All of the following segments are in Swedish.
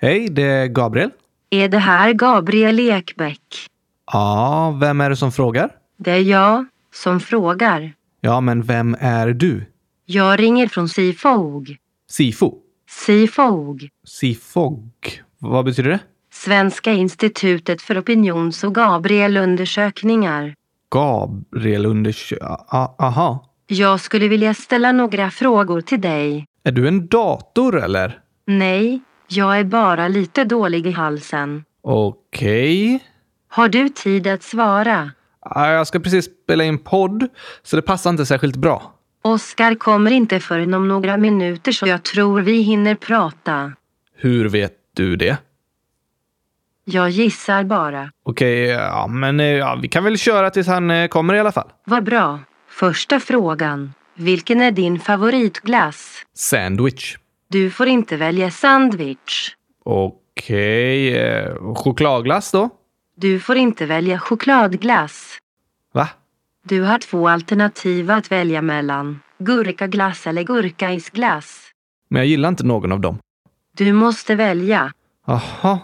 Hej, det är Gabriel. Är det här Gabriel Ekbäck? Ja, vem är det som frågar? Det är jag som frågar. Ja, men vem är du? Jag ringer från Sifog. Sifo? Sifog. Sifog? Vad betyder det? Svenska institutet för opinions och Gabriel-undersökningar. Gabriel undersö... a- Aha. Jag skulle vilja ställa några frågor till dig. Är du en dator eller? Nej, jag är bara lite dålig i halsen. Okej. Har du tid att svara? Ja, Jag ska precis spela in podd, så det passar inte särskilt bra. Oskar kommer inte förrän om några minuter så jag tror vi hinner prata. Hur vet du det? Jag gissar bara. Okej, ja, men eh, ja, vi kan väl köra tills han eh, kommer i alla fall. Vad bra. Första frågan. Vilken är din favoritglass? Sandwich. Du får inte välja sandwich. Okej, eh, chokladglass då? Du får inte välja chokladglass. Va? Du har två alternativ att välja mellan. Gurkaglass eller gurkaisglass. Men jag gillar inte någon av dem. Du måste välja. Jaha.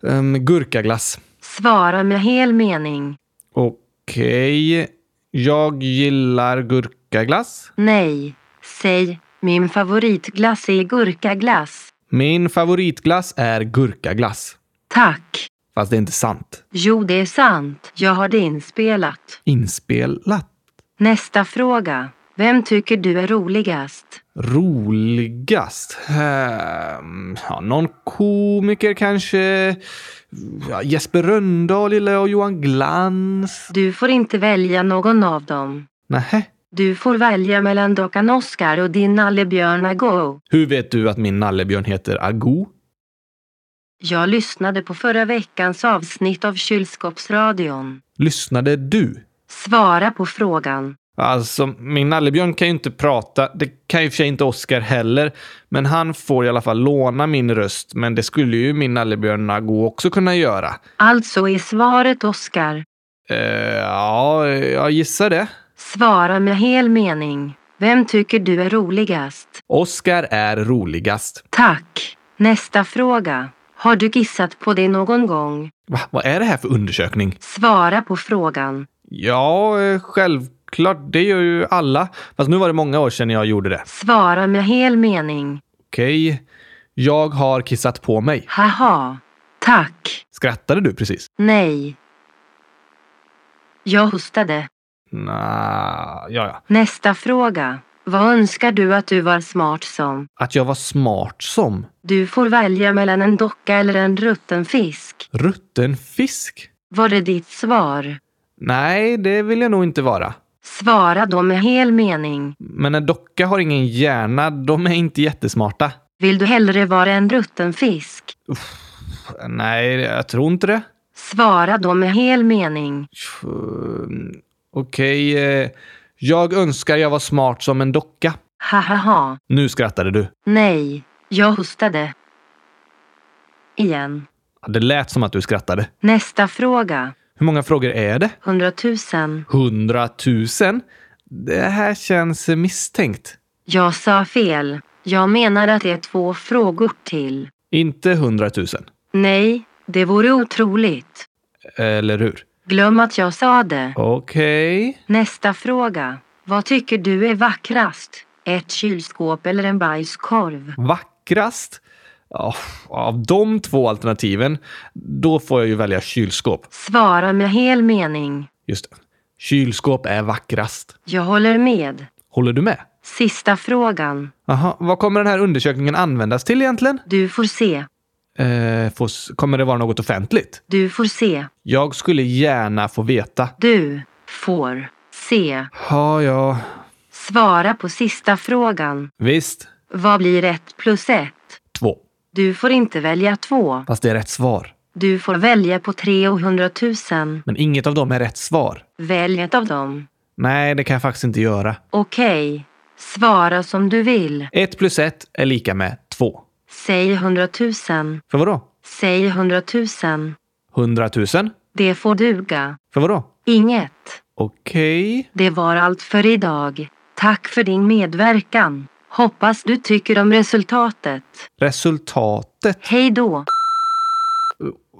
Um, gurkaglass. Svara med hel mening. Okej. Jag gillar gurkaglass. Nej. Säg, min favoritglass är gurkaglass. Min favoritglass är gurkaglass. Tack. Fast det är inte sant. Jo, det är sant. Jag har det inspelat. Inspelat. Nästa fråga. Vem tycker du är roligast? Roligast? Ehm, ja, någon komiker kanske? Ja, Jesper Rönndahl gillar jag och Johan Glans. Du får inte välja någon av dem. Nähä. Du får välja mellan dockan Oscar och din nallebjörn Ago. Hur vet du att min nallebjörn heter Ago? Jag lyssnade på förra veckans avsnitt av Kylskåpsradion. Lyssnade du? Svara på frågan. Alltså, min nallebjörn kan ju inte prata. Det kan ju för sig inte Oscar heller. Men han får i alla fall låna min röst. Men det skulle ju min nallebjörn Nago också kunna göra. Alltså är svaret Oscar. Eh, ja, jag gissar det. Svara med hel mening. Vem tycker du är roligast? Oscar är roligast. Tack. Nästa fråga. Har du gissat på det någon gång? Va, vad är det här för undersökning? Svara på frågan. Ja, eh, självklart. Det gör ju alla. Fast nu var det många år sedan jag gjorde det. Svara med hel mening. Okej. Jag har kissat på mig. Haha. Tack. Skrattade du precis? Nej. Jag hostade. Nja, ja, ja. Nästa fråga. Vad önskar du att du var smart som? Att jag var smart som. Du får välja mellan en docka eller en rutten fisk. Rutten fisk? Var det ditt svar? Nej, det vill jag nog inte vara. Svara då med hel mening. Men en docka har ingen hjärna. De är inte jättesmarta. Vill du hellre vara en rutten fisk? Nej, jag tror inte det. Svara då med hel mening. Okej, eh, jag önskar jag var smart som en docka. Hahaha. Nu skrattade du. Nej. Jag hostade. Igen. Det lät som att du skrattade. Nästa fråga. Hur många frågor är det? Hundratusen. Hundratusen? Det här känns misstänkt. Jag sa fel. Jag menar att det är två frågor till. Inte hundratusen. Nej, det vore otroligt. Eller hur? Glöm att jag sa det. Okej. Nästa fråga. Vad tycker du är vackrast? Ett kylskåp eller en bajskorv? Vackrast? Ja, av de två alternativen, då får jag ju välja kylskåp. Svara med hel mening. Just det. Kylskåp är vackrast. Jag håller med. Håller du med? Sista frågan. Jaha, vad kommer den här undersökningen användas till egentligen? Du får se. Eh, får, kommer det vara något offentligt? Du får se. Jag skulle gärna få veta. Du får se. Ja, ja. Svara på sista frågan. Visst. Vad blir ett plus ett? Två. Du får inte välja två. Fast det är rätt svar. Du får välja på tre och hundratusen. Men inget av dem är rätt svar. Välj ett av dem. Nej, det kan jag faktiskt inte göra. Okej. Svara som du vill. Ett plus ett är lika med två. Säg hundratusen. För vadå? Säg hundratusen. Hundratusen? Det får duga. För vadå? Inget. Okej. Det var allt för idag. Tack för din medverkan. Hoppas du tycker om resultatet. Resultatet? Hej då.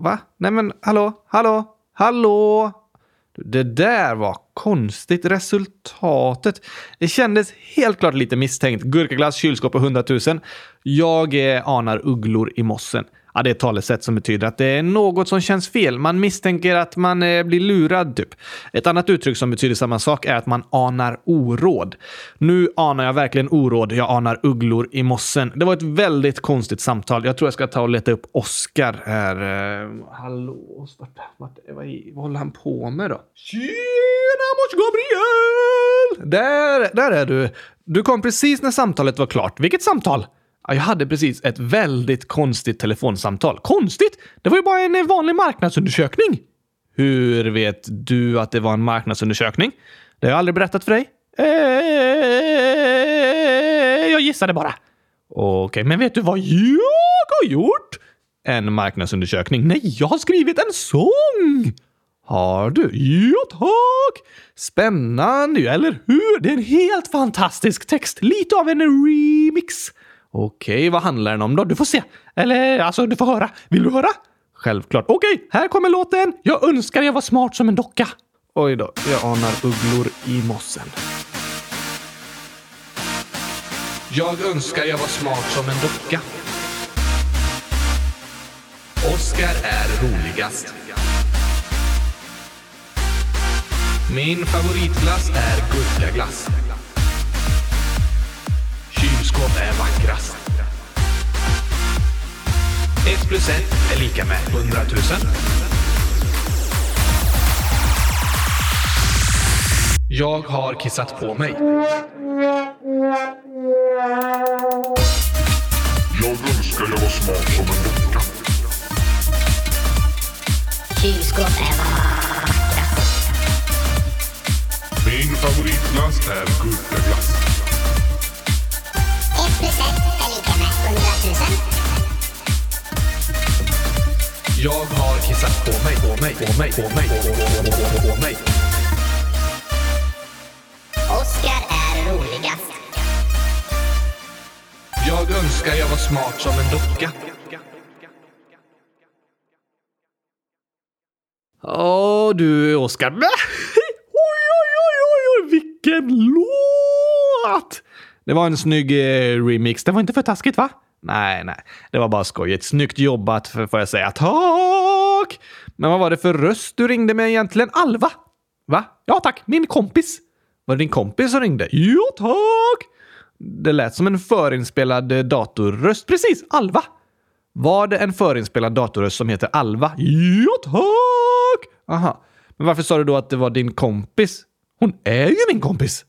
Va? Nej men hallå, hallå, hallå! Det där var konstigt. Resultatet. Det kändes helt klart lite misstänkt. Gurkaglass, kylskåp och hundratusen. Jag eh, anar ugglor i mossen. Ja, det är ett talesätt som betyder att det är något som känns fel. Man misstänker att man eh, blir lurad, typ. Ett annat uttryck som betyder samma sak är att man anar oråd. Nu anar jag verkligen oråd. Jag anar ugglor i mossen. Det var ett väldigt konstigt samtal. Jag tror jag ska ta och leta upp Oscar här. Eh. Hallå? Vart, vart, vad, vad håller han på med då? Tjena, mors Gabriel! Där, där är du. Du kom precis när samtalet var klart. Vilket samtal? Ja, jag hade precis ett väldigt konstigt telefonsamtal. Konstigt? Det var ju bara en vanlig marknadsundersökning. Hur vet du att det var en marknadsundersökning? Det har jag aldrig berättat för dig. Eh, jag gissade bara. Okej, men vet du vad jag har gjort? En marknadsundersökning? Nej, jag har skrivit en sång! Har du? Ja, tack! Spännande, eller hur? Det är en helt fantastisk text. Lite av en remix. Okej, vad handlar den om då? Du får se. Eller alltså, du får höra. Vill du höra? Självklart. Okej, här kommer låten. Jag önskar jag var smart som en docka. Oj då, jag anar ugglor i mossen. Jag önskar jag var smart som en docka. Oskar är roligast. Min favoritglass är gurkaglass. Kylskåp är vackrast. Ett plus ett är lika med hundratusen. Jag har kissat på mig. Jag önskar jag var smart som en docka. Kylskåp är vackrast. Min favoritglass är gurkaglass. Plus ett är lika med hundratusen. Jag har kissat på mig, på mig, på mig, på mig, på, på, på, på, på mig. Oskar är roligast. Jag önskar jag var smart som en docka. Åh du, Oskar. Oj, oj, oj, oj, oj, vilken låt! Det var en snygg eh, remix. Det var inte för taskigt, va? Nej, nej. Det var bara skojigt. Snyggt jobbat, för, får jag säga. Tack! Men vad var det för röst du ringde med egentligen? Alva? Va? Ja, tack. Min kompis. Var det din kompis som ringde? Ja, tack! Det lät som en förinspelad eh, datorröst. Precis, Alva. Var det en förinspelad datorröst som heter Alva? Ja, tack! Aha. Men varför sa du då att det var din kompis? Hon är ju min kompis.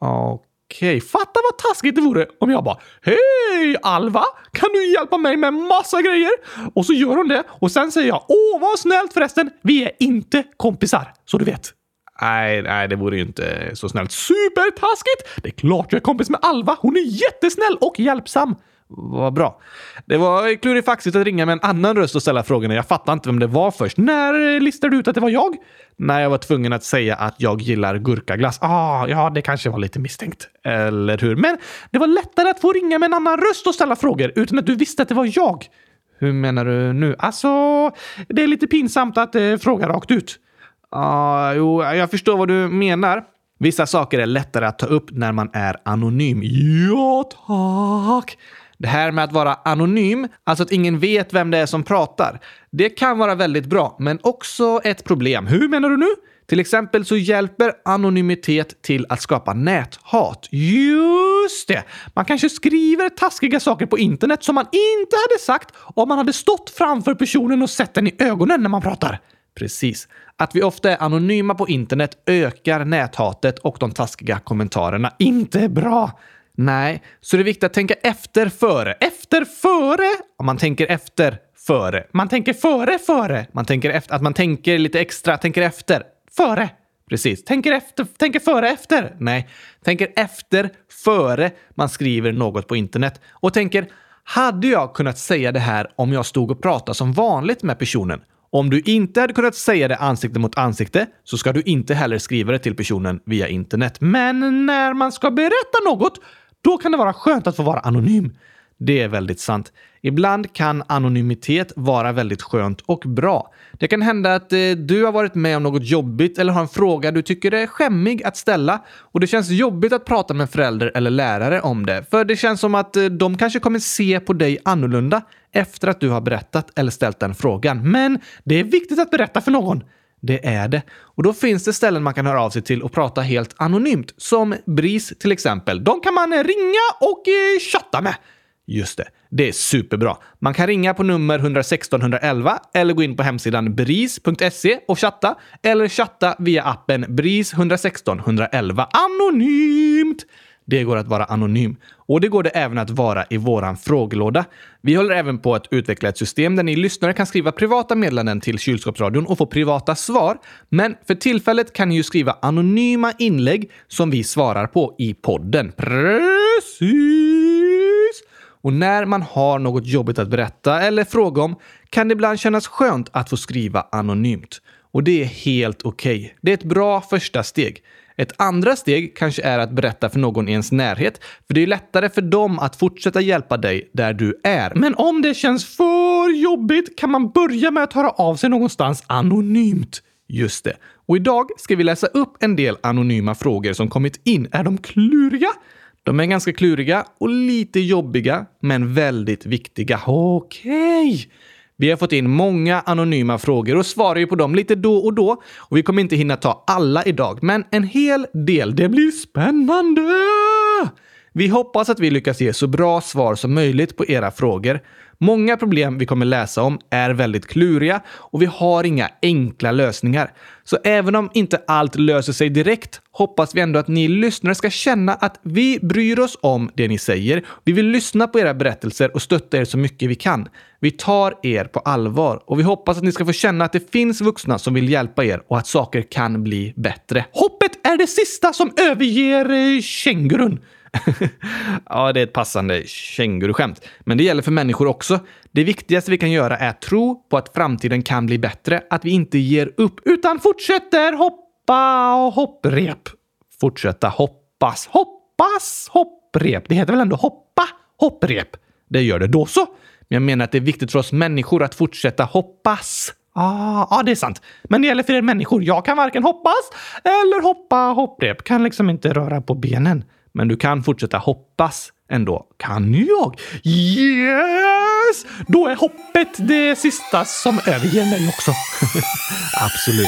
Okej, fatta vad taskigt det vore om jag bara Hej Alva! Kan du hjälpa mig med massa grejer? Och så gör hon det och sen säger jag Åh, vad snällt förresten! Vi är inte kompisar, så du vet. Nej, nej, det vore ju inte så snällt. Supertaskigt! Det är klart jag är kompis med Alva. Hon är jättesnäll och hjälpsam. Vad bra. Det var klurifaxigt att ringa med en annan röst och ställa frågorna. Jag fattar inte vem det var först. När listade du ut att det var jag? När jag var tvungen att säga att jag gillar gurkaglass. Ah, ja, det kanske var lite misstänkt. Eller hur? Men det var lättare att få ringa med en annan röst och ställa frågor utan att du visste att det var jag. Hur menar du nu? Alltså, det är lite pinsamt att eh, fråga rakt ut. Ja, ah, jo, jag förstår vad du menar. Vissa saker är lättare att ta upp när man är anonym. Ja, tack! Det här med att vara anonym, alltså att ingen vet vem det är som pratar, det kan vara väldigt bra, men också ett problem. Hur menar du nu? Till exempel så hjälper anonymitet till att skapa näthat. Just det! Man kanske skriver taskiga saker på internet som man inte hade sagt om man hade stått framför personen och sett den i ögonen när man pratar. Precis. Att vi ofta är anonyma på internet ökar näthatet och de taskiga kommentarerna. Inte bra! Nej, så det är viktigt att tänka efter före. Efter före? Om man tänker efter före. Man tänker före före. Man tänker efter. Att man tänker lite extra, tänker efter. Före. Precis. Tänker efter, tänker före efter. Nej, tänker efter före man skriver något på internet. Och tänker, hade jag kunnat säga det här om jag stod och pratade som vanligt med personen? Om du inte hade kunnat säga det ansikte mot ansikte så ska du inte heller skriva det till personen via internet. Men när man ska berätta något då kan det vara skönt att få vara anonym. Det är väldigt sant. Ibland kan anonymitet vara väldigt skönt och bra. Det kan hända att eh, du har varit med om något jobbigt eller har en fråga du tycker är skämmig att ställa och det känns jobbigt att prata med förälder eller lärare om det. För det känns som att eh, de kanske kommer se på dig annorlunda efter att du har berättat eller ställt den frågan. Men det är viktigt att berätta för någon. Det är det. Och då finns det ställen man kan höra av sig till och prata helt anonymt. Som BRIS till exempel. De kan man ringa och eh, chatta med. Just det, det är superbra. Man kan ringa på nummer 116 111 eller gå in på hemsidan bris.se och chatta eller chatta via appen BRIS 116 111 anonymt. Det går att vara anonym. Och det går det även att vara i våran frågelåda. Vi håller även på att utveckla ett system där ni lyssnare kan skriva privata meddelanden till Kylskåpsradion och få privata svar. Men för tillfället kan ni ju skriva anonyma inlägg som vi svarar på i podden. Precis! Och när man har något jobbigt att berätta eller fråga om kan det ibland kännas skönt att få skriva anonymt. Och det är helt okej. Okay. Det är ett bra första steg. Ett andra steg kanske är att berätta för någon i ens närhet, för det är lättare för dem att fortsätta hjälpa dig där du är. Men om det känns för jobbigt kan man börja med att höra av sig någonstans anonymt. Just det. Och idag ska vi läsa upp en del anonyma frågor som kommit in. Är de kluriga? De är ganska kluriga och lite jobbiga, men väldigt viktiga. Okej! Okay. Vi har fått in många anonyma frågor och svarar ju på dem lite då och då. Och vi kommer inte hinna ta alla idag, men en hel del. Det blir spännande! Vi hoppas att vi lyckas ge så bra svar som möjligt på era frågor. Många problem vi kommer läsa om är väldigt kluriga och vi har inga enkla lösningar. Så även om inte allt löser sig direkt hoppas vi ändå att ni lyssnare ska känna att vi bryr oss om det ni säger. Vi vill lyssna på era berättelser och stötta er så mycket vi kan. Vi tar er på allvar och vi hoppas att ni ska få känna att det finns vuxna som vill hjälpa er och att saker kan bli bättre. Hoppet är det sista som överger eh, kängurun ja, det är ett passande känguruskämt. Men det gäller för människor också. Det viktigaste vi kan göra är att tro på att framtiden kan bli bättre, att vi inte ger upp utan fortsätter hoppa och hopprep. Fortsätta hoppas, hoppas, hopprep. Det heter väl ändå hoppa, hopprep? Det gör det då så. Men jag menar att det är viktigt för oss människor att fortsätta hoppas. Ah, ah, det är sant. Men det gäller för er människor. Jag kan varken hoppas eller hoppa hopprep. Kan liksom inte röra på benen. Men du kan fortsätta hoppas ändå. Kan jag? Yes! Då är hoppet det sista som överger mig också. Absolut.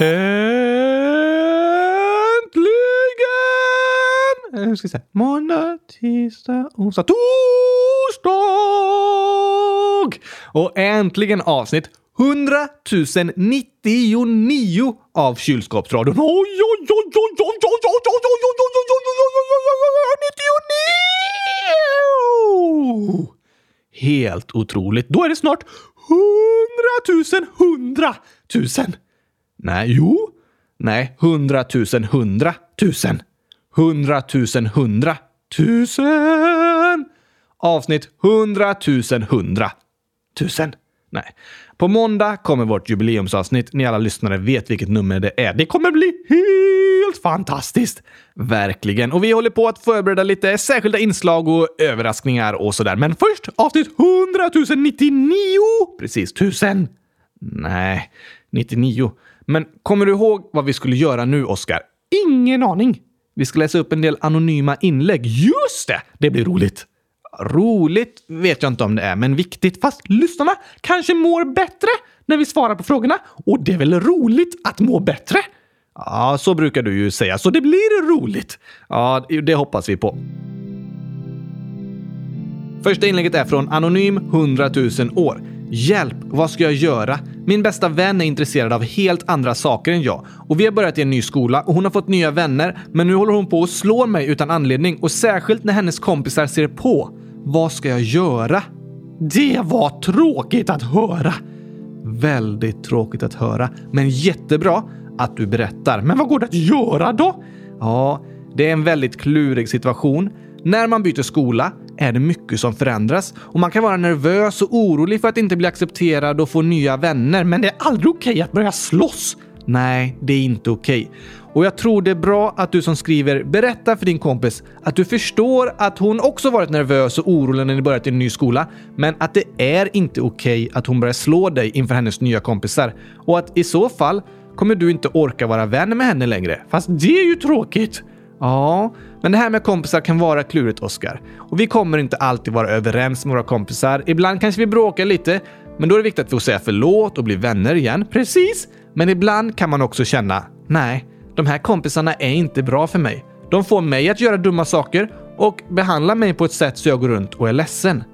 Eh. Nu ska vi se. Måndag, tisdag, onsdag, torsdag! Och äntligen avsnitt 100 099 av Kylskåpsradion. Oj, oj, oj, oj, oj, oj, oj, oj, oj, oj, oj, oj, oj, Helt otroligt. Då är det snart 100 000 100 000. Nej, jo. Nej, 100 000 100 000. 100 000 100 000. Avsnitt 100 000 100 000. Nej. På måndag kommer vårt jubileumsavsnitt. Ni alla lyssnare vet vilket nummer det är. Det kommer bli helt fantastiskt! Verkligen. Och vi håller på att förbereda lite särskilda inslag och överraskningar och sådär. Men först avsnitt 100 099! Precis, tusen. Nej, 99. Men kommer du ihåg vad vi skulle göra nu, Oskar? Ingen aning. Vi ska läsa upp en del anonyma inlägg. Just det! Det blir roligt. Roligt vet jag inte om det är, men viktigt. Fast lyssnarna kanske mår bättre när vi svarar på frågorna. Och det är väl roligt att må bättre? Ja, så brukar du ju säga, så det blir roligt. Ja, det hoppas vi på. Första inlägget är från Anonym 100 000 år. Hjälp, vad ska jag göra? Min bästa vän är intresserad av helt andra saker än jag och vi har börjat i en ny skola och hon har fått nya vänner men nu håller hon på att slå mig utan anledning och särskilt när hennes kompisar ser på. Vad ska jag göra? Det var tråkigt att höra. Väldigt tråkigt att höra, men jättebra att du berättar. Men vad går det att göra då? Ja, Det är en väldigt klurig situation. När man byter skola är det mycket som förändras och man kan vara nervös och orolig för att inte bli accepterad och få nya vänner. Men det är aldrig okej att börja slåss. Nej, det är inte okej. Och jag tror det är bra att du som skriver berättar för din kompis att du förstår att hon också varit nervös och orolig när ni börjat i en ny skola, men att det är inte okej att hon börjar slå dig inför hennes nya kompisar. Och att i så fall kommer du inte orka vara vän med henne längre. Fast det är ju tråkigt. Ja, men det här med kompisar kan vara klurigt, Oskar. Och vi kommer inte alltid vara överens med våra kompisar. Ibland kanske vi bråkar lite, men då är det viktigt att få säga förlåt och bli vänner igen. Precis! Men ibland kan man också känna, nej, de här kompisarna är inte bra för mig. De får mig att göra dumma saker och behandlar mig på ett sätt så jag går runt och är ledsen.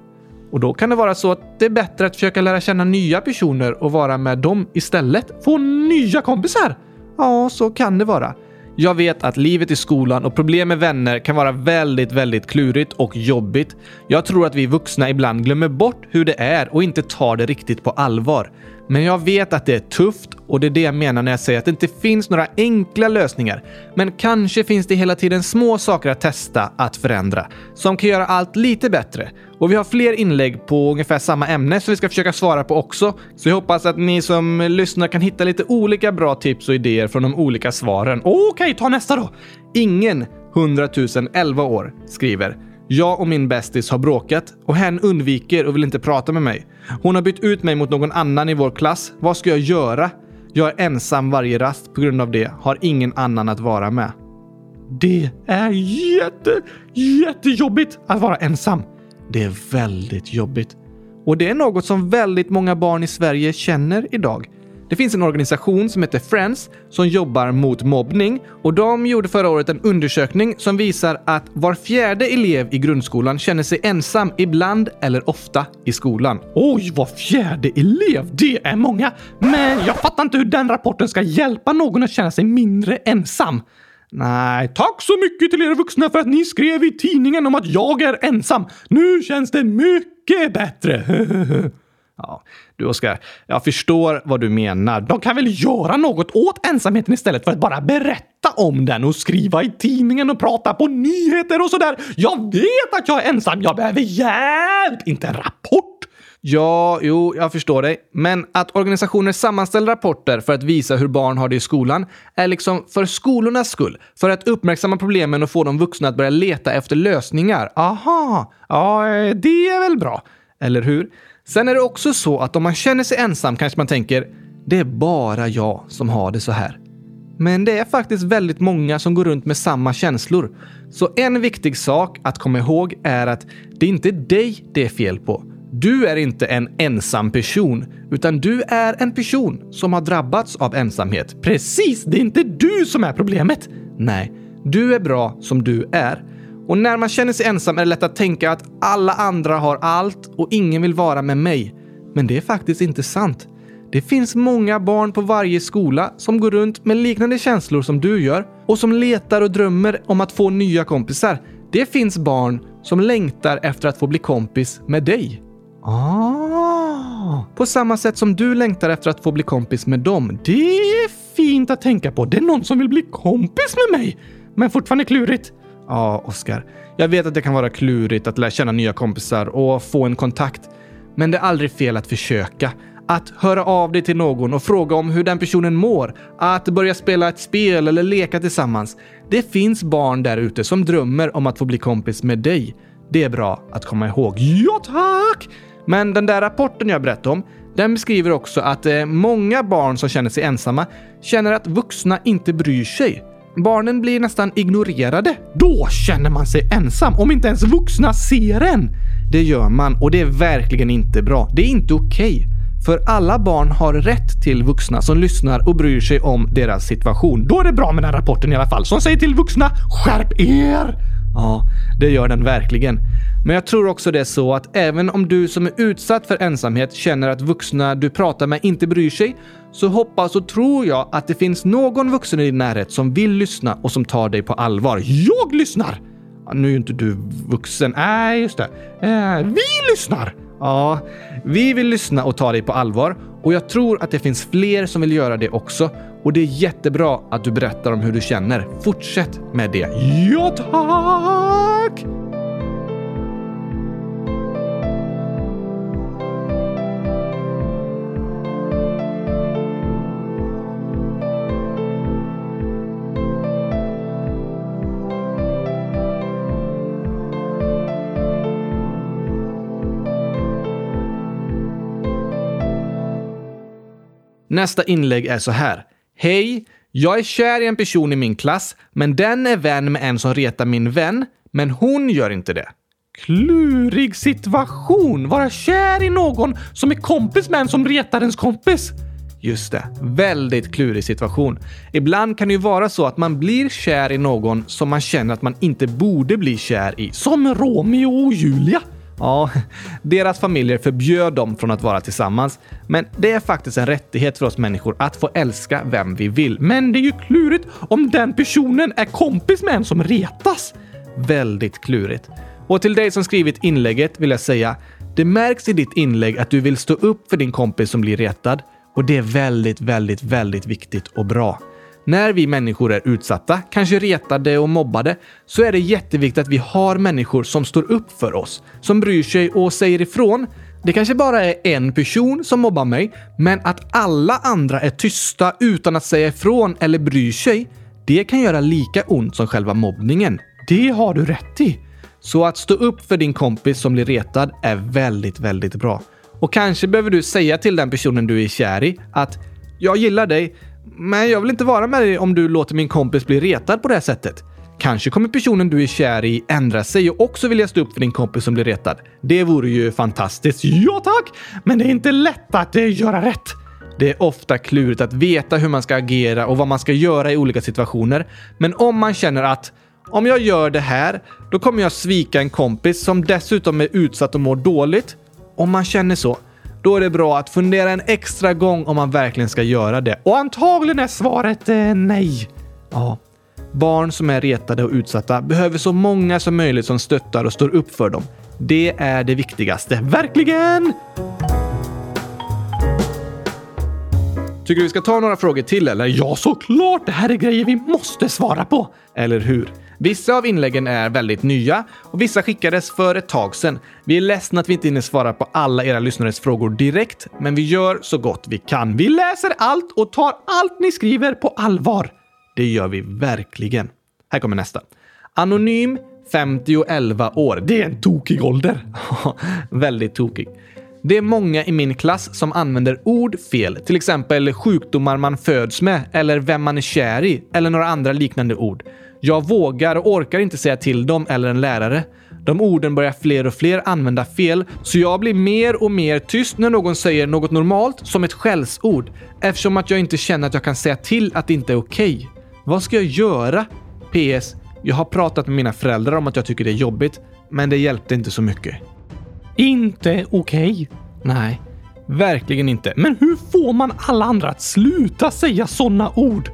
Och då kan det vara så att det är bättre att försöka lära känna nya personer och vara med dem istället. Få nya kompisar! Ja, så kan det vara. Jag vet att livet i skolan och problem med vänner kan vara väldigt, väldigt klurigt och jobbigt. Jag tror att vi vuxna ibland glömmer bort hur det är och inte tar det riktigt på allvar. Men jag vet att det är tufft och det är det jag menar när jag säger att det inte finns några enkla lösningar. Men kanske finns det hela tiden små saker att testa att förändra som kan göra allt lite bättre. Och vi har fler inlägg på ungefär samma ämne som vi ska försöka svara på också. Så jag hoppas att ni som lyssnar kan hitta lite olika bra tips och idéer från de olika svaren. Okej, okay, ta nästa då! Ingen 100 011 år skriver jag och min bästis har bråkat och hen undviker och vill inte prata med mig. Hon har bytt ut mig mot någon annan i vår klass. Vad ska jag göra? Jag är ensam varje rast på grund av det. Har ingen annan att vara med. Det är jätte, jättejobbigt att vara ensam. Det är väldigt jobbigt. Och det är något som väldigt många barn i Sverige känner idag. Det finns en organisation som heter Friends som jobbar mot mobbning och de gjorde förra året en undersökning som visar att var fjärde elev i grundskolan känner sig ensam ibland eller ofta i skolan. Oj, var fjärde elev! Det är många! Men jag fattar inte hur den rapporten ska hjälpa någon att känna sig mindre ensam. Nej, tack så mycket till er vuxna för att ni skrev i tidningen om att jag är ensam. Nu känns det mycket bättre. Ja, du Oskar, jag förstår vad du menar. De kan väl göra något åt ensamheten istället för att bara berätta om den och skriva i tidningen och prata på nyheter och sådär. Jag vet att jag är ensam. Jag behöver hjälp, inte en rapport. Ja, jo, jag förstår dig. Men att organisationer sammanställer rapporter för att visa hur barn har det i skolan är liksom för skolornas skull. För att uppmärksamma problemen och få de vuxna att börja leta efter lösningar. Aha, ja, eh, det är väl bra. Eller hur? Sen är det också så att om man känner sig ensam kanske man tänker det är bara jag som har det så här. Men det är faktiskt väldigt många som går runt med samma känslor. Så en viktig sak att komma ihåg är att det är inte dig det är fel på. Du är inte en ensam person, utan du är en person som har drabbats av ensamhet. Precis! Det är inte du som är problemet. Nej, du är bra som du är. Och när man känner sig ensam är det lätt att tänka att alla andra har allt och ingen vill vara med mig. Men det är faktiskt inte sant. Det finns många barn på varje skola som går runt med liknande känslor som du gör och som letar och drömmer om att få nya kompisar. Det finns barn som längtar efter att få bli kompis med dig. Ah, på samma sätt som du längtar efter att få bli kompis med dem. Det är fint att tänka på. Det är någon som vill bli kompis med mig. Men fortfarande klurigt. Ja, Oskar. Jag vet att det kan vara klurigt att lära känna nya kompisar och få en kontakt. Men det är aldrig fel att försöka. Att höra av dig till någon och fråga om hur den personen mår. Att börja spela ett spel eller leka tillsammans. Det finns barn där ute som drömmer om att få bli kompis med dig. Det är bra att komma ihåg. Ja, tack! Men den där rapporten jag berättade om, den beskriver också att eh, många barn som känner sig ensamma känner att vuxna inte bryr sig. Barnen blir nästan ignorerade. Då känner man sig ensam om inte ens vuxna ser en. Det gör man och det är verkligen inte bra. Det är inte okej. Okay. För alla barn har rätt till vuxna som lyssnar och bryr sig om deras situation. Då är det bra med den rapporten i alla fall som säger till vuxna skärp er! Ja, det gör den verkligen. Men jag tror också det är så att även om du som är utsatt för ensamhet känner att vuxna du pratar med inte bryr sig, så hoppas och tror jag att det finns någon vuxen i din närhet som vill lyssna och som tar dig på allvar. Jag lyssnar! Ja, nu är ju inte du vuxen. Nej, just det. Äh, vi lyssnar! Ja, vi vill lyssna och ta dig på allvar och jag tror att det finns fler som vill göra det också. Och det är jättebra att du berättar om hur du känner. Fortsätt med det. Ja, tack! Nästa inlägg är så här. Hej! Jag är kär i en person i min klass, men den är vän med en som retar min vän, men hon gör inte det. Klurig situation! Vara kär i någon som är kompis med en som retar ens kompis. Just det. Väldigt klurig situation. Ibland kan det ju vara så att man blir kär i någon som man känner att man inte borde bli kär i. Som Romeo och Julia. Ja, deras familjer förbjöd dem från att vara tillsammans. Men det är faktiskt en rättighet för oss människor att få älska vem vi vill. Men det är ju klurigt om den personen är kompis med en som retas. Väldigt klurigt. Och till dig som skrivit inlägget vill jag säga, det märks i ditt inlägg att du vill stå upp för din kompis som blir retad. Och det är väldigt, väldigt, väldigt viktigt och bra. När vi människor är utsatta, kanske retade och mobbade, så är det jätteviktigt att vi har människor som står upp för oss, som bryr sig och säger ifrån. Det kanske bara är en person som mobbar mig, men att alla andra är tysta utan att säga ifrån eller bryr sig, det kan göra lika ont som själva mobbningen. Det har du rätt i. Så att stå upp för din kompis som blir retad är väldigt, väldigt bra. Och kanske behöver du säga till den personen du är kär i att “Jag gillar dig, men jag vill inte vara med dig om du låter min kompis bli retad på det här sättet. Kanske kommer personen du är kär i ändra sig och också vilja stå upp för din kompis som blir retad. Det vore ju fantastiskt. Ja tack! Men det är inte lätt att eh, göra rätt. Det är ofta klurigt att veta hur man ska agera och vad man ska göra i olika situationer. Men om man känner att om jag gör det här, då kommer jag svika en kompis som dessutom är utsatt och mår dåligt. Om man känner så, då är det bra att fundera en extra gång om man verkligen ska göra det. Och antagligen är svaret eh, nej. Ja. Barn som är retade och utsatta behöver så många som möjligt som stöttar och står upp för dem. Det är det viktigaste. Verkligen! Tycker du vi ska ta några frågor till eller? Ja, såklart! Det här är grejer vi måste svara på. Eller hur? Vissa av inläggen är väldigt nya och vissa skickades för ett tag sedan. Vi är ledsna att vi inte hinner svara på alla era lyssnares frågor direkt, men vi gör så gott vi kan. Vi läser allt och tar allt ni skriver på allvar. Det gör vi verkligen. Här kommer nästa. Anonym 50 och 11 år. Det är en tokig ålder. väldigt tokig. Det är många i min klass som använder ord fel, till exempel sjukdomar man föds med eller vem man är kär i eller några andra liknande ord. Jag vågar och orkar inte säga till dem eller en lärare. De orden börjar fler och fler använda fel, så jag blir mer och mer tyst när någon säger något normalt som ett skällsord eftersom att jag inte känner att jag kan säga till att det inte är okej. Okay. Vad ska jag göra? PS. Jag har pratat med mina föräldrar om att jag tycker det är jobbigt, men det hjälpte inte så mycket. Inte okej? Okay. Nej, verkligen inte. Men hur får man alla andra att sluta säga sådana ord?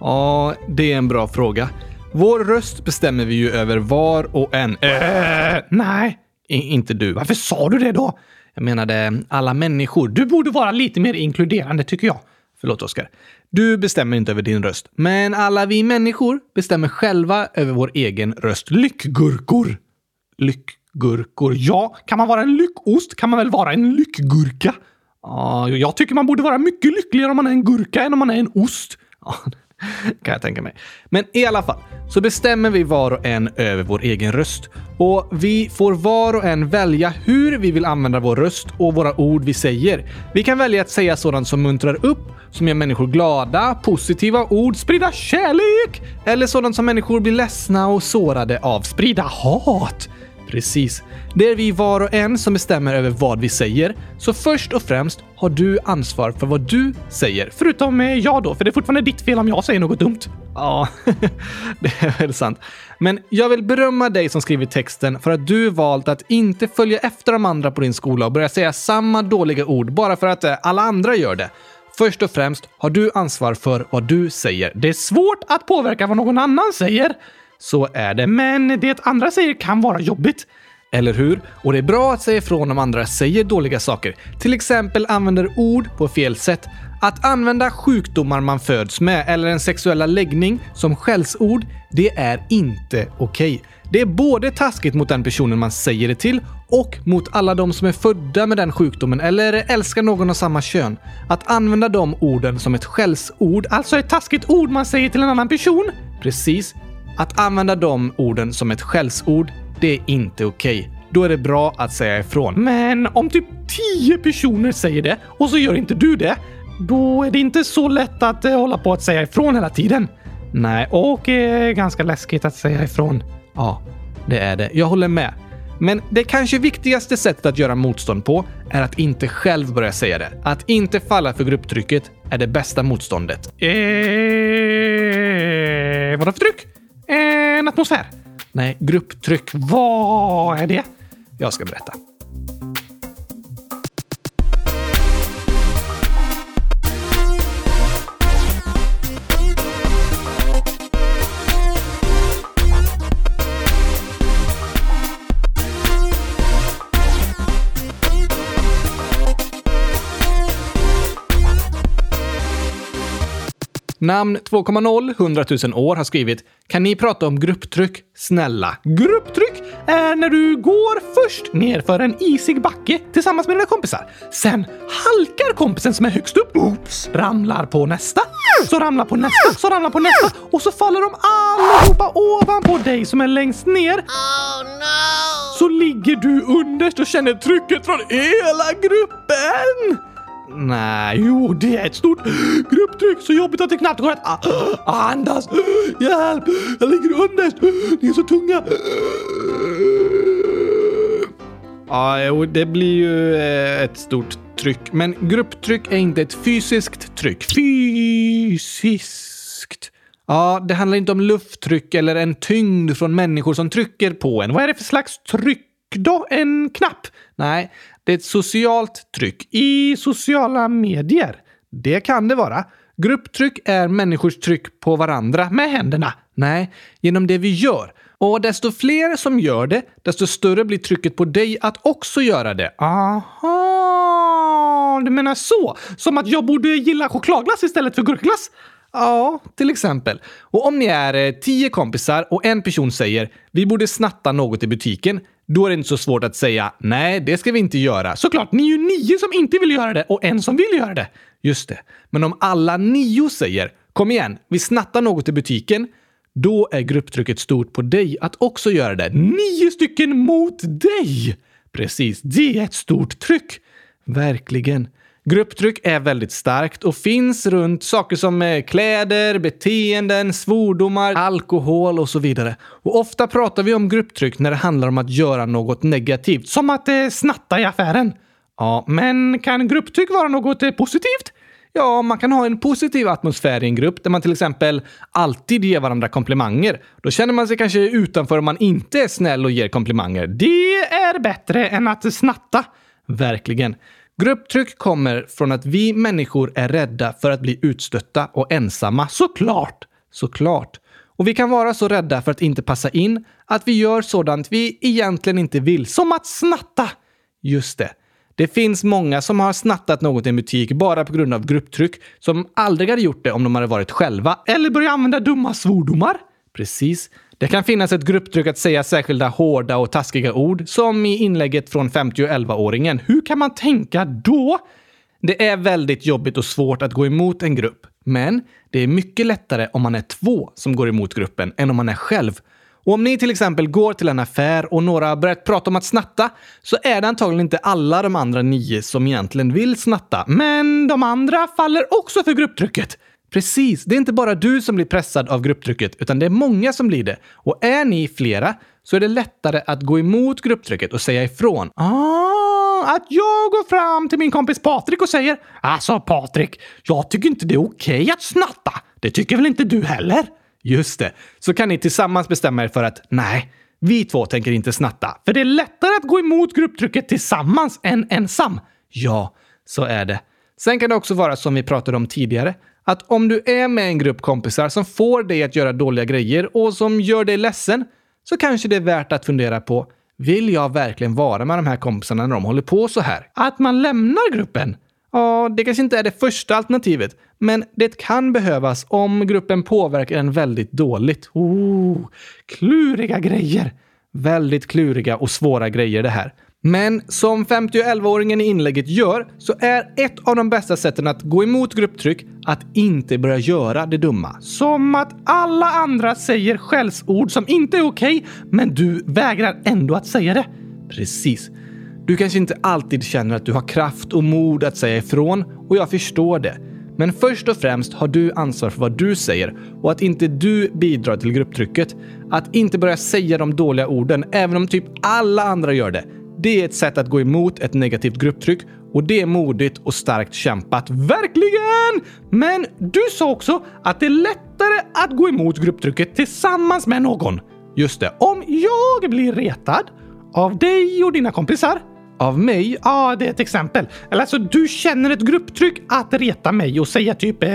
Ja, det är en bra fråga. Vår röst bestämmer vi ju över var och en. Äh, nej, inte du. Varför sa du det då? Jag menade alla människor. Du borde vara lite mer inkluderande tycker jag. Förlåt Oskar. Du bestämmer inte över din röst, men alla vi människor bestämmer själva över vår egen röst. Lyckgurkor. Lyckgurkor. Ja, kan man vara en lyckost kan man väl vara en lyckgurka? Ja, jag tycker man borde vara mycket lyckligare om man är en gurka än om man är en ost. Kan jag tänka mig. Men i alla fall så bestämmer vi var och en över vår egen röst. Och vi får var och en välja hur vi vill använda vår röst och våra ord vi säger. Vi kan välja att säga sådant som muntrar upp, som gör människor glada, positiva ord, sprida kärlek eller sådant som människor blir ledsna och sårade av, sprida hat. Precis. Det är vi var och en som bestämmer över vad vi säger. Så först och främst har du ansvar för vad du säger. Förutom jag då, för det är fortfarande ditt fel om jag säger något dumt. Ja, det är väl sant. Men jag vill berömma dig som skrivit texten för att du valt att inte följa efter de andra på din skola och börja säga samma dåliga ord bara för att eh, alla andra gör det. Först och främst har du ansvar för vad du säger. Det är svårt att påverka vad någon annan säger. Så är det, men det andra säger kan vara jobbigt. Eller hur? Och det är bra att säga ifrån om andra säger dåliga saker. Till exempel använder ord på fel sätt. Att använda sjukdomar man föds med eller en sexuella läggning som skällsord, det är inte okej. Det är både taskigt mot den personen man säger det till och mot alla de som är födda med den sjukdomen eller älskar någon av samma kön. Att använda de orden som ett skällsord, alltså ett taskigt ord man säger till en annan person. Precis. Att använda de orden som ett skällsord, det är inte okej. Då är det bra att säga ifrån. Men om typ tio personer säger det och så gör inte du det, då är det inte så lätt att eh, hålla på att säga ifrån hela tiden. Nej, och eh, ganska läskigt att säga ifrån. Ja, det är det. Jag håller med. Men det kanske viktigaste sättet att göra motstånd på är att inte själv börja säga det. Att inte falla för grupptrycket är det bästa motståndet. Eh, vadå för tryck? Eh, en atmosfär? Nej, grupptryck. Vad är det? Jag ska berätta. Namn 2.0 100 000 år har skrivit “Kan ni prata om grupptryck? Snälla?” Grupptryck är när du går först ner för en isig backe tillsammans med dina kompisar. Sen halkar kompisen som är högst upp, oops, ramlar på nästa, så ramlar på nästa, så ramlar på nästa och så faller de allihopa ovanpå dig som är längst ner. Så ligger du underst och känner trycket från hela gruppen. Nej, jo, det är ett stort grupptryck. Så jobbigt att det knappt går att ah, ah, andas. Hjälp! Jag ligger underst. Ni är så tunga. Ja, jo, det blir ju eh, ett stort tryck. Men grupptryck är inte ett fysiskt tryck. Fysiskt. Ja, det handlar inte om lufttryck eller en tyngd från människor som trycker på en. Vad är det för slags tryck då? En knapp? Nej, det är ett socialt tryck i sociala medier. Det kan det vara. Grupptryck är människors tryck på varandra med händerna. Nej, genom det vi gör. Och desto fler som gör det, desto större blir trycket på dig att också göra det. Aha, du menar så? Som att jag borde gilla chokladglass istället för gurkglass? Ja, till exempel. Och om ni är eh, tio kompisar och en person säger “Vi borde snatta något i butiken” då är det inte så svårt att säga “Nej, det ska vi inte göra”. Såklart, ni är ju nio som inte vill göra det och en som vill göra det. Just det. Men om alla nio säger “Kom igen, vi snattar något i butiken” då är grupptrycket stort på dig att också göra det. Nio stycken mot dig! Precis, det är ett stort tryck. Verkligen. Grupptryck är väldigt starkt och finns runt saker som eh, kläder, beteenden, svordomar, alkohol och så vidare. Och ofta pratar vi om grupptryck när det handlar om att göra något negativt, som att eh, snatta i affären. Ja, men kan grupptryck vara något eh, positivt? Ja, man kan ha en positiv atmosfär i en grupp där man till exempel alltid ger varandra komplimanger. Då känner man sig kanske utanför om man inte är snäll och ger komplimanger. Det är bättre än att snatta. Verkligen. Grupptryck kommer från att vi människor är rädda för att bli utstötta och ensamma. Såklart! Såklart. Och vi kan vara så rädda för att inte passa in att vi gör sådant vi egentligen inte vill, som att snatta. Just det. Det finns många som har snattat något i en butik bara på grund av grupptryck, som aldrig hade gjort det om de hade varit själva, eller börjat använda dumma svordomar. Precis. Det kan finnas ett grupptryck att säga särskilda hårda och taskiga ord, som i inlägget från 50 och 11-åringen. Hur kan man tänka då? Det är väldigt jobbigt och svårt att gå emot en grupp. Men det är mycket lättare om man är två som går emot gruppen än om man är själv. Och om ni till exempel går till en affär och några börjat prata om att snatta så är det antagligen inte alla de andra nio som egentligen vill snatta. Men de andra faller också för grupptrycket. Precis, det är inte bara du som blir pressad av grupptrycket, utan det är många som blir det. Och är ni flera så är det lättare att gå emot grupptrycket och säga ifrån. Ah, att jag går fram till min kompis Patrik och säger Alltså Patrik, jag tycker inte det är okej okay att snatta. Det tycker väl inte du heller? Just det. Så kan ni tillsammans bestämma er för att nej, vi två tänker inte snatta. För det är lättare att gå emot grupptrycket tillsammans än ensam. Ja, så är det. Sen kan det också vara som vi pratade om tidigare, att om du är med en grupp kompisar som får dig att göra dåliga grejer och som gör dig ledsen, så kanske det är värt att fundera på vill jag verkligen vara med de här kompisarna när de håller på så här? Att man lämnar gruppen? Ja, det kanske inte är det första alternativet, men det kan behövas om gruppen påverkar en väldigt dåligt. Oh, kluriga grejer. Väldigt kluriga och svåra grejer det här. Men som 50 och 11-åringen i inlägget gör så är ett av de bästa sätten att gå emot grupptryck att inte börja göra det dumma. Som att alla andra säger skällsord som inte är okej, men du vägrar ändå att säga det. Precis. Du kanske inte alltid känner att du har kraft och mod att säga ifrån och jag förstår det. Men först och främst har du ansvar för vad du säger och att inte du bidrar till grupptrycket. Att inte börja säga de dåliga orden, även om typ alla andra gör det. Det är ett sätt att gå emot ett negativt grupptryck och det är modigt och starkt kämpat. Verkligen! Men du sa också att det är lättare att gå emot grupptrycket tillsammans med någon. Just det, om jag blir retad av dig och dina kompisar av mig? Ja, det är ett exempel. Eller alltså, du känner ett grupptryck att reta mig och säga typ eh,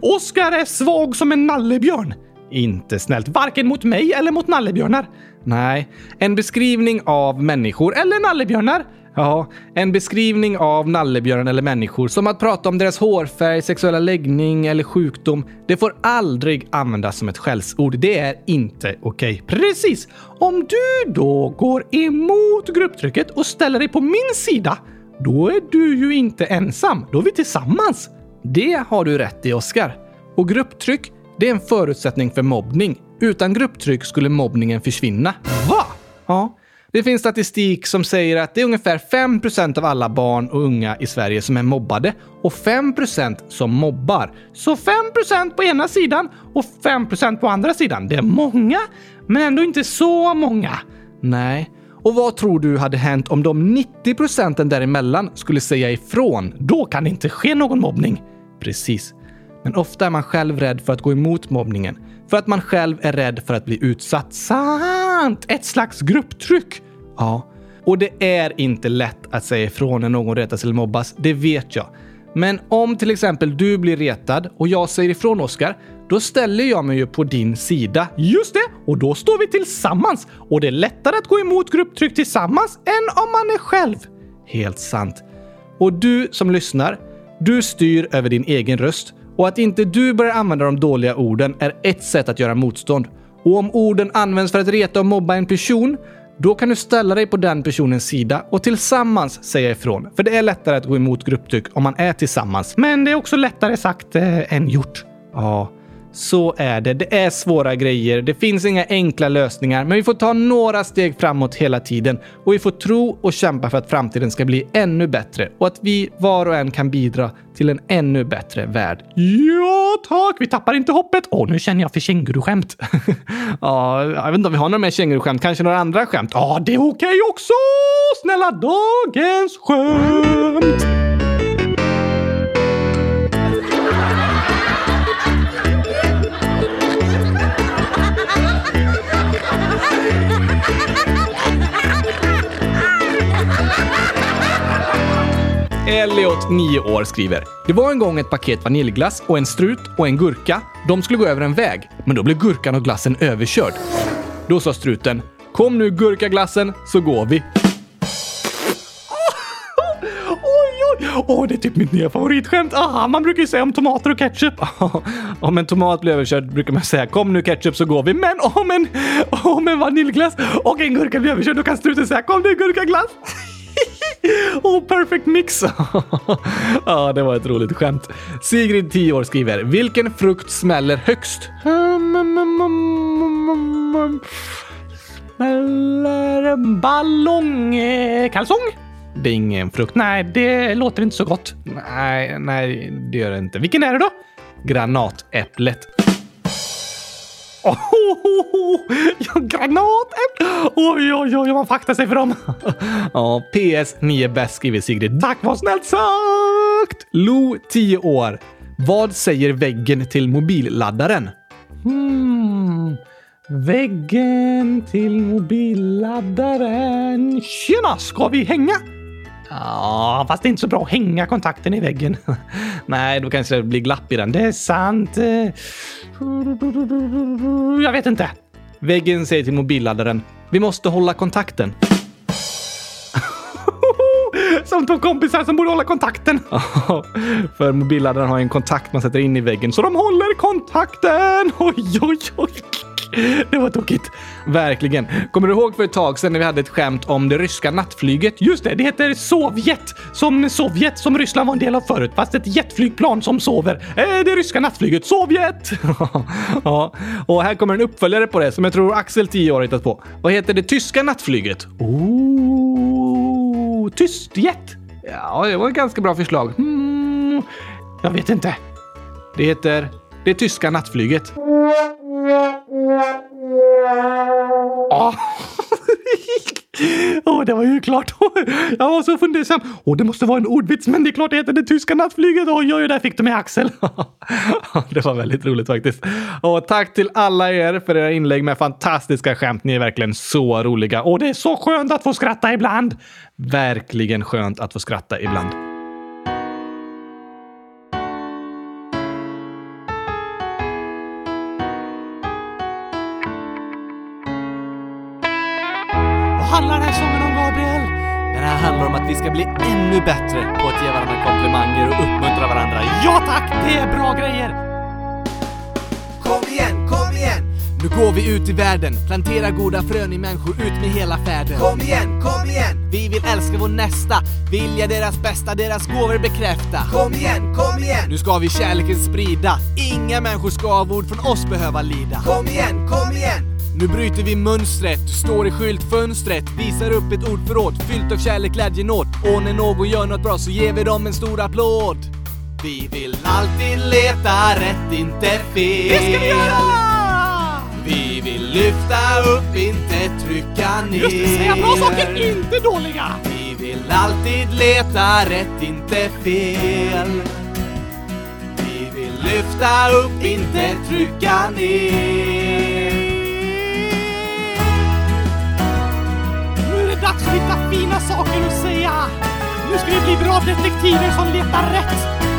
Oskar är svag som en nallebjörn. Inte snällt, varken mot mig eller mot nallebjörnar. Nej, en beskrivning av människor eller nallebjörnar Ja, en beskrivning av nallebjörn eller människor som att prata om deras hårfärg, sexuella läggning eller sjukdom. Det får aldrig användas som ett skällsord. Det är inte okej. Okay. Precis! Om du då går emot grupptrycket och ställer dig på min sida, då är du ju inte ensam. Då är vi tillsammans. Det har du rätt i, Oskar. Och grupptryck, det är en förutsättning för mobbning. Utan grupptryck skulle mobbningen försvinna. Va? Ja. Det finns statistik som säger att det är ungefär 5% av alla barn och unga i Sverige som är mobbade och 5% som mobbar. Så 5% på ena sidan och 5% på andra sidan. Det är många, men ändå inte så många. Nej. Och vad tror du hade hänt om de 90 procenten däremellan skulle säga ifrån? Då kan det inte ske någon mobbning. Precis. Men ofta är man själv rädd för att gå emot mobbningen. För att man själv är rädd för att bli utsatt. Sant! Ett slags grupptryck. Ja, och det är inte lätt att säga ifrån när någon retas eller mobbas. Det vet jag. Men om till exempel du blir retad och jag säger ifrån Oskar, då ställer jag mig ju på din sida. Just det! Och då står vi tillsammans. Och det är lättare att gå emot grupptryck tillsammans än om man är själv. Helt sant. Och du som lyssnar, du styr över din egen röst. Och att inte du börjar använda de dåliga orden är ett sätt att göra motstånd. Och om orden används för att reta och mobba en person, då kan du ställa dig på den personens sida och tillsammans säga ifrån. För det är lättare att gå emot grupptryck om man är tillsammans. Men det är också lättare sagt eh, än gjort. Ja, så är det. Det är svåra grejer. Det finns inga enkla lösningar, men vi får ta några steg framåt hela tiden och vi får tro och kämpa för att framtiden ska bli ännu bättre och att vi var och en kan bidra till en ännu bättre värld. Ja, tack! Vi tappar inte hoppet. Åh, nu känner jag för känguruskämt. ja, jag vet inte om vi har några mer känguruskämt. Kanske några andra skämt? Ja, det är okej okay också! Snälla dagens skämt! Elliot, 9 år, skriver. Det var en gång ett paket vaniljglass och en strut och en gurka. De skulle gå över en väg, men då blev gurkan och glassen överkörd. Då sa struten Kom nu gurkaglassen så går vi. Åh, oh, Åh, det är typ mitt nya favoritskämt. Ah, man brukar ju säga om tomater och ketchup. om en tomat blir överkörd brukar man säga kom nu ketchup så går vi. Men om en, om en vaniljglass och en gurka blir överkörd då kan struten säga kom nu gurkaglass. oh, perfect mix! ja, det var ett roligt skämt. Sigrid, 10 år, skriver Vilken frukt smäller högst? Smäller ballongkalsong? Det är ingen frukt. Nej, det låter inte så gott. Nej, nej, det gör det inte. Vilken är det då? Granatäpplet. Oh, oh, oh, ja, granatäpple! Oj, oj, oj, man faktar sig för dem. ja, PS Ni är bäst skriver Sigrid. Tack, vad snällt sagt! Lo, 10 år. Vad säger väggen till mobilladdaren? Hmm. Väggen till mobilladdaren. Tjena, ska vi hänga? Ja, fast det är inte så bra att hänga kontakten i väggen. Nej, då kanske det blir glapp i den. Det är sant. Jag vet inte. Väggen säger till mobilladdaren. Vi måste hålla kontakten. Som två kompisar som borde hålla kontakten. För mobilladdaren har en kontakt man sätter in i väggen så de håller kontakten. Oj, oj, oj. Det var tokigt. Verkligen. Kommer du ihåg för ett tag sedan när vi hade ett skämt om det ryska nattflyget? Just det, det heter Sovjet. Som Sovjet som Ryssland var en del av förut, fast ett jetflygplan som sover. Eh, det ryska nattflyget Sovjet! ja, och här kommer en uppföljare på det som jag tror Axel 10 år har hittat på. Vad heter det tyska nattflyget? Oh, tystjet? Ja, det var ett ganska bra förslag. Hmm, jag vet inte. Det heter det tyska nattflyget. Åh, oh, det var ju klart. Jag var så fundersam. Oh, det måste vara en ordvits, men det är klart det heter det tyska nattflyget. Oj, oj, där fick du med Axel. det var väldigt roligt faktiskt. Och tack till alla er för era inlägg med fantastiska skämt. Ni är verkligen så roliga. Och det är så skönt att få skratta ibland. Verkligen skönt att få skratta ibland. Handlar den här sången om, Gabriel? Den här handlar om att vi ska bli ännu bättre på att ge varandra komplimanger och uppmuntra varandra. Ja tack, det är bra grejer! Kom igen, kom igen! Nu går vi ut i världen, planterar goda frön i människor ut med hela färden. Kom igen, kom igen! Vi vill älska vår nästa, vilja deras bästa, deras gåvor bekräfta. Kom igen, kom igen! Nu ska vi kärleken sprida, inga människor ska av ord från oss behöva lida. Kom igen, kom igen! Nu bryter vi mönstret, står i skyltfönstret, visar upp ett ordförråd fyllt av kärlek, glädje, nåd. Och när någon gör något bra så ger vi dem en stor applåd. Vi vill alltid leta rätt, inte fel. Det ska vi göra! Vi vill lyfta upp, inte trycka ner. Just det, säga bra saker, inte dåliga. Vi vill alltid leta rätt, inte fel. Vi vill lyfta upp, inte trycka ner. Dags att hitta fina saker att säga. Nu ska vi bli bra detektiver som letar rätt.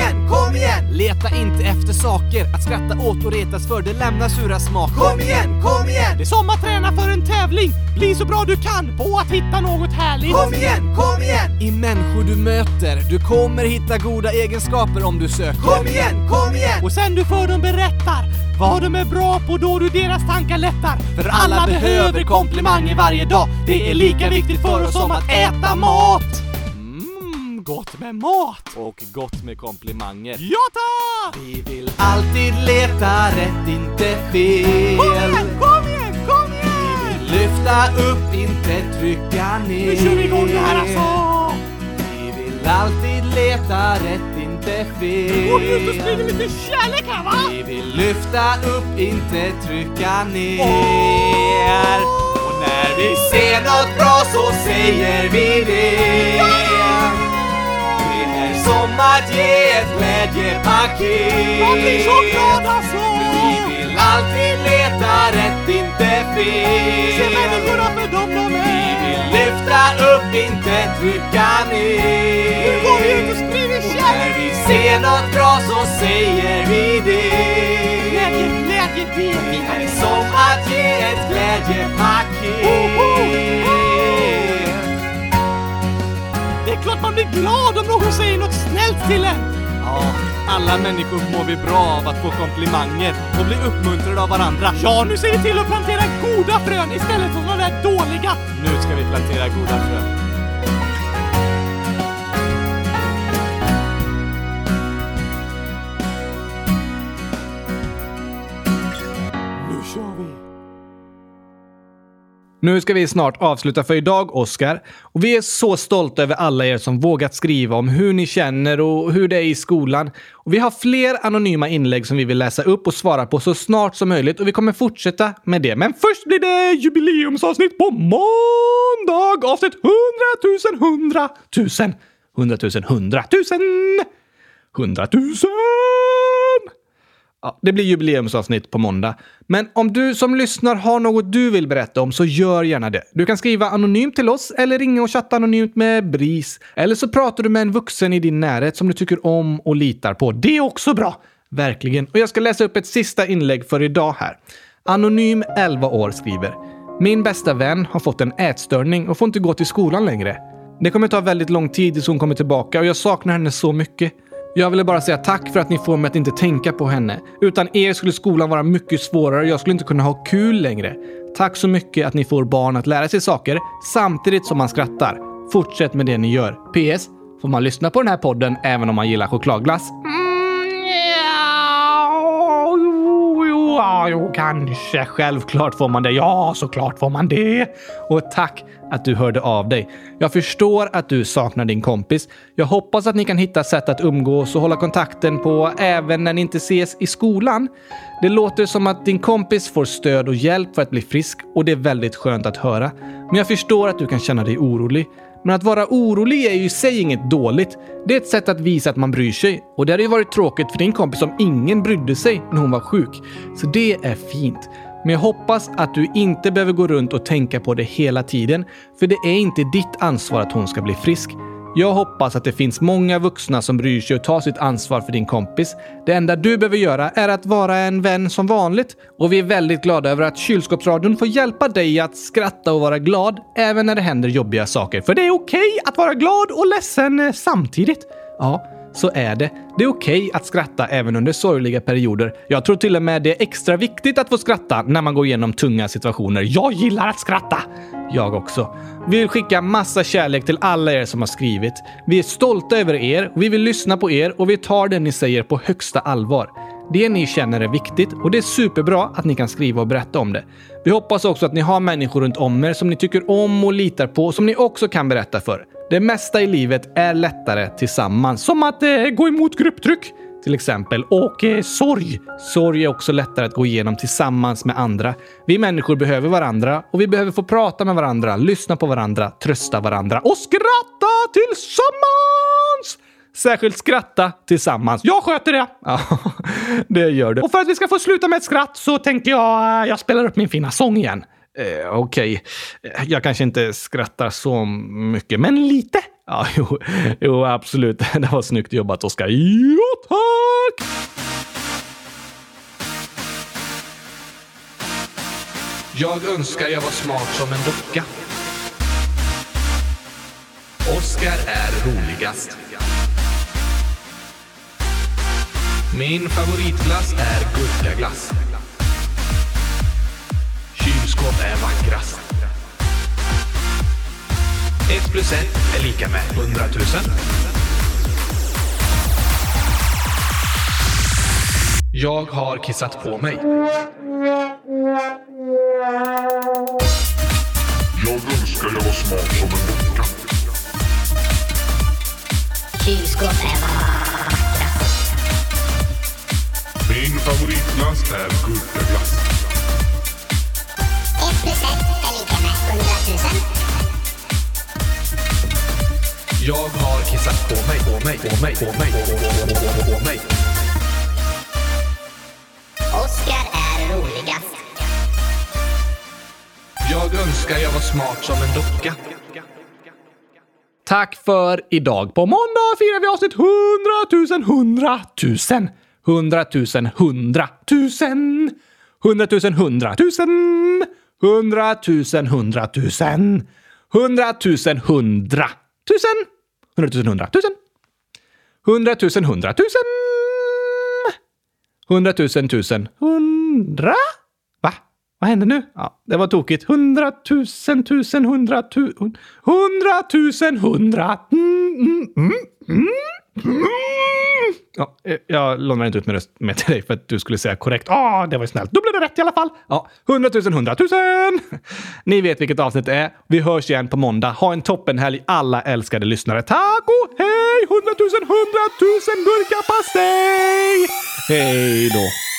Kom igen, kom igen! Leta inte efter saker att skratta åt och retas för, det lämnar sura smaker. Kom igen, kom igen! Det är som att träna för en tävling. Bli så bra du kan på att hitta något härligt. Kom igen, kom igen! I människor du möter, du kommer hitta goda egenskaper om du söker. Kom igen, kom igen! Och sen du för dem berättar vad de är bra på då du deras tankar lättar. För alla behöver komplimanger varje dag. Det är lika viktigt för oss som att äta mat. Mm, gott med mat! Och gott med komplimanger. Ja tack! Vi vill alltid leta rätt, inte fel. Kom igen, kom igen, kom igen! Vi vill lyfta upp, inte trycka ner. Nu kör vi igång det här alltså! Vi vill alltid leta rätt, inte fel. Och ut och sprida lite kärlek här va? Vi vill lyfta upp, inte trycka ner. Och när vi ser något bra så säger vi det. Som att ge ett glädjepaket. Man blir så glad alltså! Vi vill alltid leta rätt, inte fel. Se människorna för dem de är. Vi vill lyfta upp, inte trycka ner. Nu går vi ut och sprider kärlek. När vi ser något bra så säger vi det. Glädje, glädje, det. Det är som att ge ett glädjepaket. Det är klart man blir glad om någon säger något snällt till en! Ja, alla människor mår vi bra av att få komplimanger och bli uppmuntrade av varandra. Ja, nu ser vi till att plantera goda frön istället för de där dåliga. Nu ska vi plantera goda frön. Nu kör vi! Nu ska vi snart avsluta för idag, Oskar. Och vi är så stolta över alla er som vågat skriva om hur ni känner och hur det är i skolan. Och vi har fler anonyma inlägg som vi vill läsa upp och svara på så snart som möjligt och vi kommer fortsätta med det. Men först blir det jubileumsavsnitt på måndag! Avsnitt 100 000 100 000 100 000 100 000 100 000 Ja, det blir jubileumsavsnitt på måndag. Men om du som lyssnar har något du vill berätta om så gör gärna det. Du kan skriva anonymt till oss eller ringa och chatta anonymt med BRIS. Eller så pratar du med en vuxen i din närhet som du tycker om och litar på. Det är också bra! Verkligen. Och jag ska läsa upp ett sista inlägg för idag här. Anonym 11 år skriver Min bästa vän har fått en ätstörning och får inte gå till skolan längre. Det kommer ta väldigt lång tid tills hon kommer tillbaka och jag saknar henne så mycket. Jag ville bara säga tack för att ni får mig att inte tänka på henne. Utan er skulle skolan vara mycket svårare och jag skulle inte kunna ha kul längre. Tack så mycket att ni får barn att lära sig saker samtidigt som man skrattar. Fortsätt med det ni gör. PS. Får man lyssna på den här podden även om man gillar chokladglass? Mm, ja, jo, jo, ja, jo, kanske. Självklart får man det. Ja, såklart får man det. Och tack att du hörde av dig. Jag förstår att du saknar din kompis. Jag hoppas att ni kan hitta sätt att umgås och hålla kontakten på även när ni inte ses i skolan. Det låter som att din kompis får stöd och hjälp för att bli frisk och det är väldigt skönt att höra. Men jag förstår att du kan känna dig orolig. Men att vara orolig är ju i sig inget dåligt. Det är ett sätt att visa att man bryr sig. Och det hade ju varit tråkigt för din kompis om ingen brydde sig när hon var sjuk. Så det är fint. Men jag hoppas att du inte behöver gå runt och tänka på det hela tiden. För det är inte ditt ansvar att hon ska bli frisk. Jag hoppas att det finns många vuxna som bryr sig och tar sitt ansvar för din kompis. Det enda du behöver göra är att vara en vän som vanligt. Och vi är väldigt glada över att Kylskåpsradion får hjälpa dig att skratta och vara glad även när det händer jobbiga saker. För det är okej att vara glad och ledsen eh, samtidigt. Ja, så är det. Det är okej att skratta även under sorgliga perioder. Jag tror till och med det är extra viktigt att få skratta när man går igenom tunga situationer. Jag gillar att skratta! Jag också. Vi vill skicka massa kärlek till alla er som har skrivit. Vi är stolta över er, vi vill lyssna på er och vi tar det ni säger på högsta allvar. Det ni känner är viktigt och det är superbra att ni kan skriva och berätta om det. Vi hoppas också att ni har människor runt om er som ni tycker om och litar på och som ni också kan berätta för. Det mesta i livet är lättare tillsammans. Som att eh, gå emot grupptryck till exempel. Och eh, sorg. Sorg är också lättare att gå igenom tillsammans med andra. Vi människor behöver varandra och vi behöver få prata med varandra, lyssna på varandra, trösta varandra och skratta tillsammans! Särskilt skratta tillsammans. Jag sköter det! Ja, det gör du. Och för att vi ska få sluta med ett skratt så tänkte jag jag spelar upp min fina sång igen. Eh, Okej, eh, jag kanske inte skrattar så mycket, men lite. Ja, jo, jo, absolut. Det var snyggt jobbat, Oskar. Jo, tack! Jag önskar jag var smart som en docka. Oskar är roligast. Min favoritglass är gurkaglass. Kylskåp är vackrast. Ett plus ett är lika med hundratusen. Jag har kissat på mig. Jag önskar jag var smart som en docka. Kylskåp är vackrast. Min favoritglass är gurkaglass. Plus ett är lika med hundratusen. Jag har kissat på mig, på mig, på mig, på mig, på, på, på, på, på mig. Oskar är roligast. Jag önskar jag var smart som en docka. Tack för idag. På måndag firar vi avsnitt 100 000, 100 000. 100 000, 100 000. 100 000, 100 000. Hundratusen, hundratusen. Hundratusen, hundratusen. Hundratusen, hundratusen. Hundratusen, hundratusen. Hundratusen, tusen. Hundra. Va? Vad hände nu? Ja, det var tokigt. 100 000, 1000, 100 000, 100 000, 100. Mm, mm, mm, mm, mm. Ja, eh, jag lånar inte ut min röst med till dig för att du skulle säga korrekt. Ja, ah, det var ju snällt. Då blev det rätt i alla fall. Ja, 100 000, 100 000. Ni vet vilket avsnitt det är. Vi hörs igen på måndag. Ha en toppenhelg alla älskade lyssnare. Tack och hej! 100 000, 100 000 burkar pastej! Hej då!